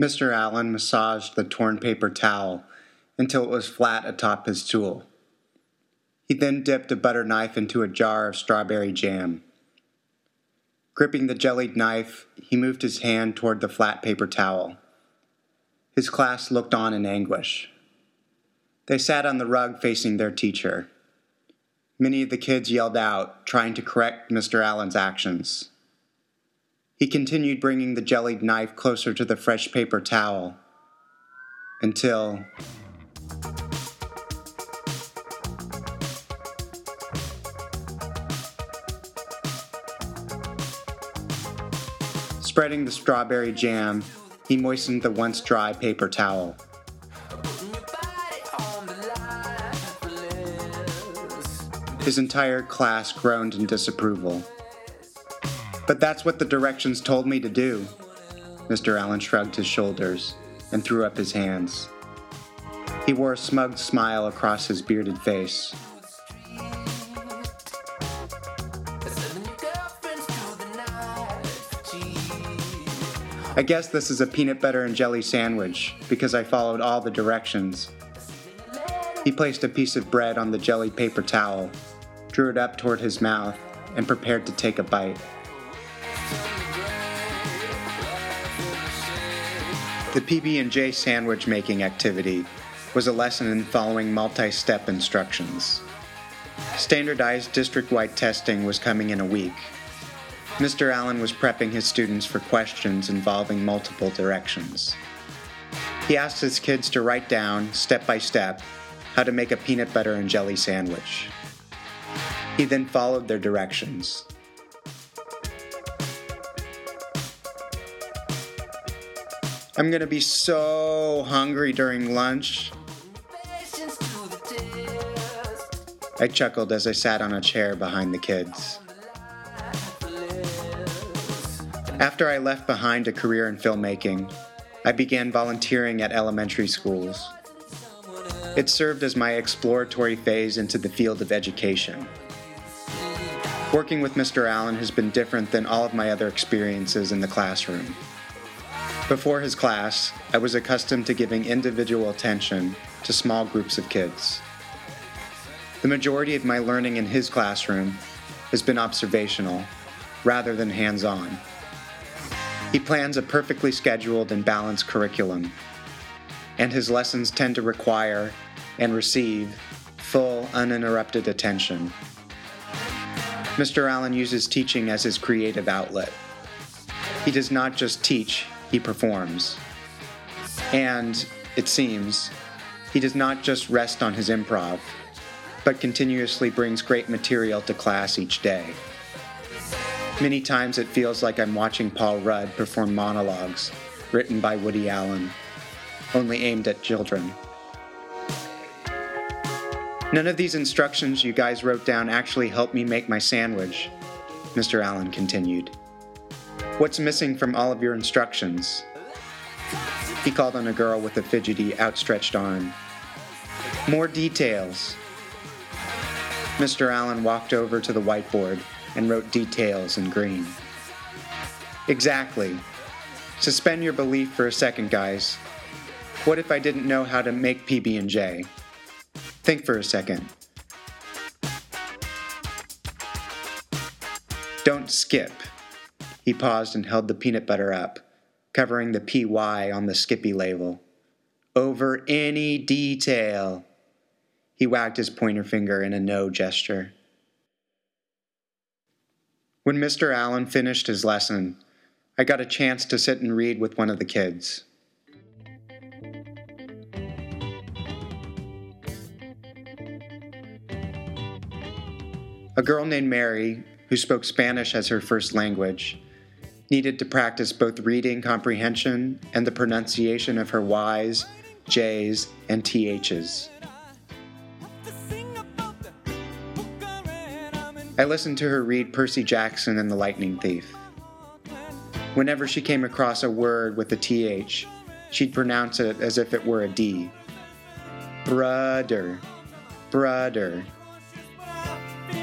Mr. Allen massaged the torn paper towel until it was flat atop his tool. He then dipped a butter knife into a jar of strawberry jam. Gripping the jellied knife, he moved his hand toward the flat paper towel. His class looked on in anguish. They sat on the rug facing their teacher. Many of the kids yelled out, trying to correct Mr. Allen's actions. He continued bringing the jellied knife closer to the fresh paper towel until. Spreading the strawberry jam, he moistened the once dry paper towel. His entire class groaned in disapproval. But that's what the directions told me to do. Mr. Allen shrugged his shoulders and threw up his hands. He wore a smug smile across his bearded face. I guess this is a peanut butter and jelly sandwich because I followed all the directions. He placed a piece of bread on the jelly paper towel, drew it up toward his mouth, and prepared to take a bite. The PB&J sandwich making activity was a lesson in following multi-step instructions. Standardized district-wide testing was coming in a week, Mr. Allen was prepping his students for questions involving multiple directions. He asked his kids to write down, step by step, how to make a peanut butter and jelly sandwich. He then followed their directions. I'm gonna be so hungry during lunch. I chuckled as I sat on a chair behind the kids. After I left behind a career in filmmaking, I began volunteering at elementary schools. It served as my exploratory phase into the field of education. Working with Mr. Allen has been different than all of my other experiences in the classroom. Before his class, I was accustomed to giving individual attention to small groups of kids. The majority of my learning in his classroom has been observational rather than hands on. He plans a perfectly scheduled and balanced curriculum, and his lessons tend to require and receive full, uninterrupted attention. Mr. Allen uses teaching as his creative outlet. He does not just teach, he performs. And, it seems, he does not just rest on his improv, but continuously brings great material to class each day. Many times it feels like I'm watching Paul Rudd perform monologues written by Woody Allen, only aimed at children. None of these instructions you guys wrote down actually helped me make my sandwich, Mr. Allen continued. What's missing from all of your instructions? He called on a girl with a fidgety, outstretched arm. More details. Mr. Allen walked over to the whiteboard and wrote details in green. Exactly. Suspend your belief for a second, guys. What if I didn't know how to make PB&J? Think for a second. Don't skip. He paused and held the peanut butter up, covering the PY on the Skippy label. Over any detail. He wagged his pointer finger in a no gesture. When Mr. Allen finished his lesson, I got a chance to sit and read with one of the kids. A girl named Mary, who spoke Spanish as her first language, needed to practice both reading comprehension and the pronunciation of her Y's, J's, and TH's. I listened to her read Percy Jackson and the Lightning Thief. Whenever she came across a word with a TH, she'd pronounce it as if it were a D. Brother. Brother.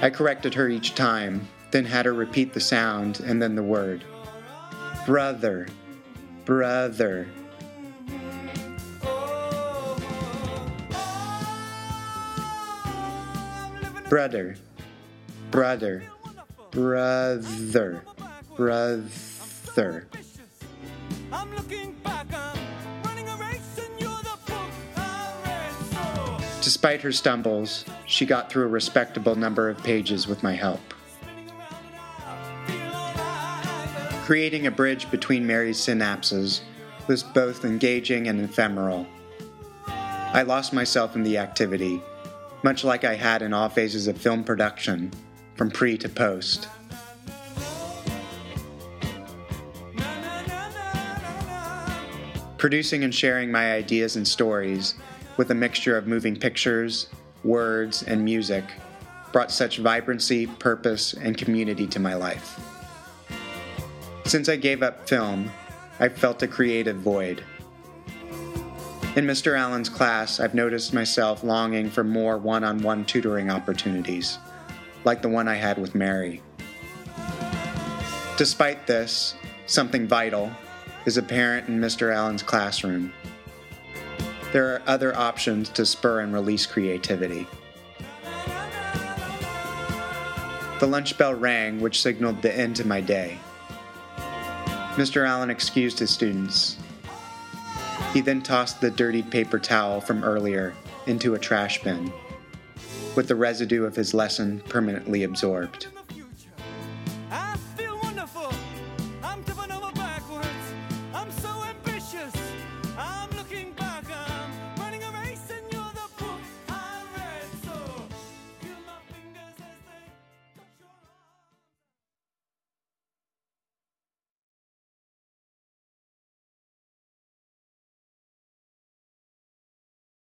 I corrected her each time, then had her repeat the sound and then the word brother, brother. Brother, brother, brother, brother. Despite her stumbles, she got through a respectable number of pages with my help. Creating a bridge between Mary's synapses was both engaging and ephemeral. I lost myself in the activity, much like I had in all phases of film production, from pre to post. Producing and sharing my ideas and stories with a mixture of moving pictures, words, and music brought such vibrancy, purpose, and community to my life. Since I gave up film, I felt a creative void. In Mr. Allen's class, I've noticed myself longing for more one on one tutoring opportunities, like the one I had with Mary. Despite this, something vital is apparent in Mr. Allen's classroom. There are other options to spur and release creativity. The lunch bell rang, which signaled the end to my day. Mr. Allen excused his students. He then tossed the dirtied paper towel from earlier into a trash bin, with the residue of his lesson permanently absorbed.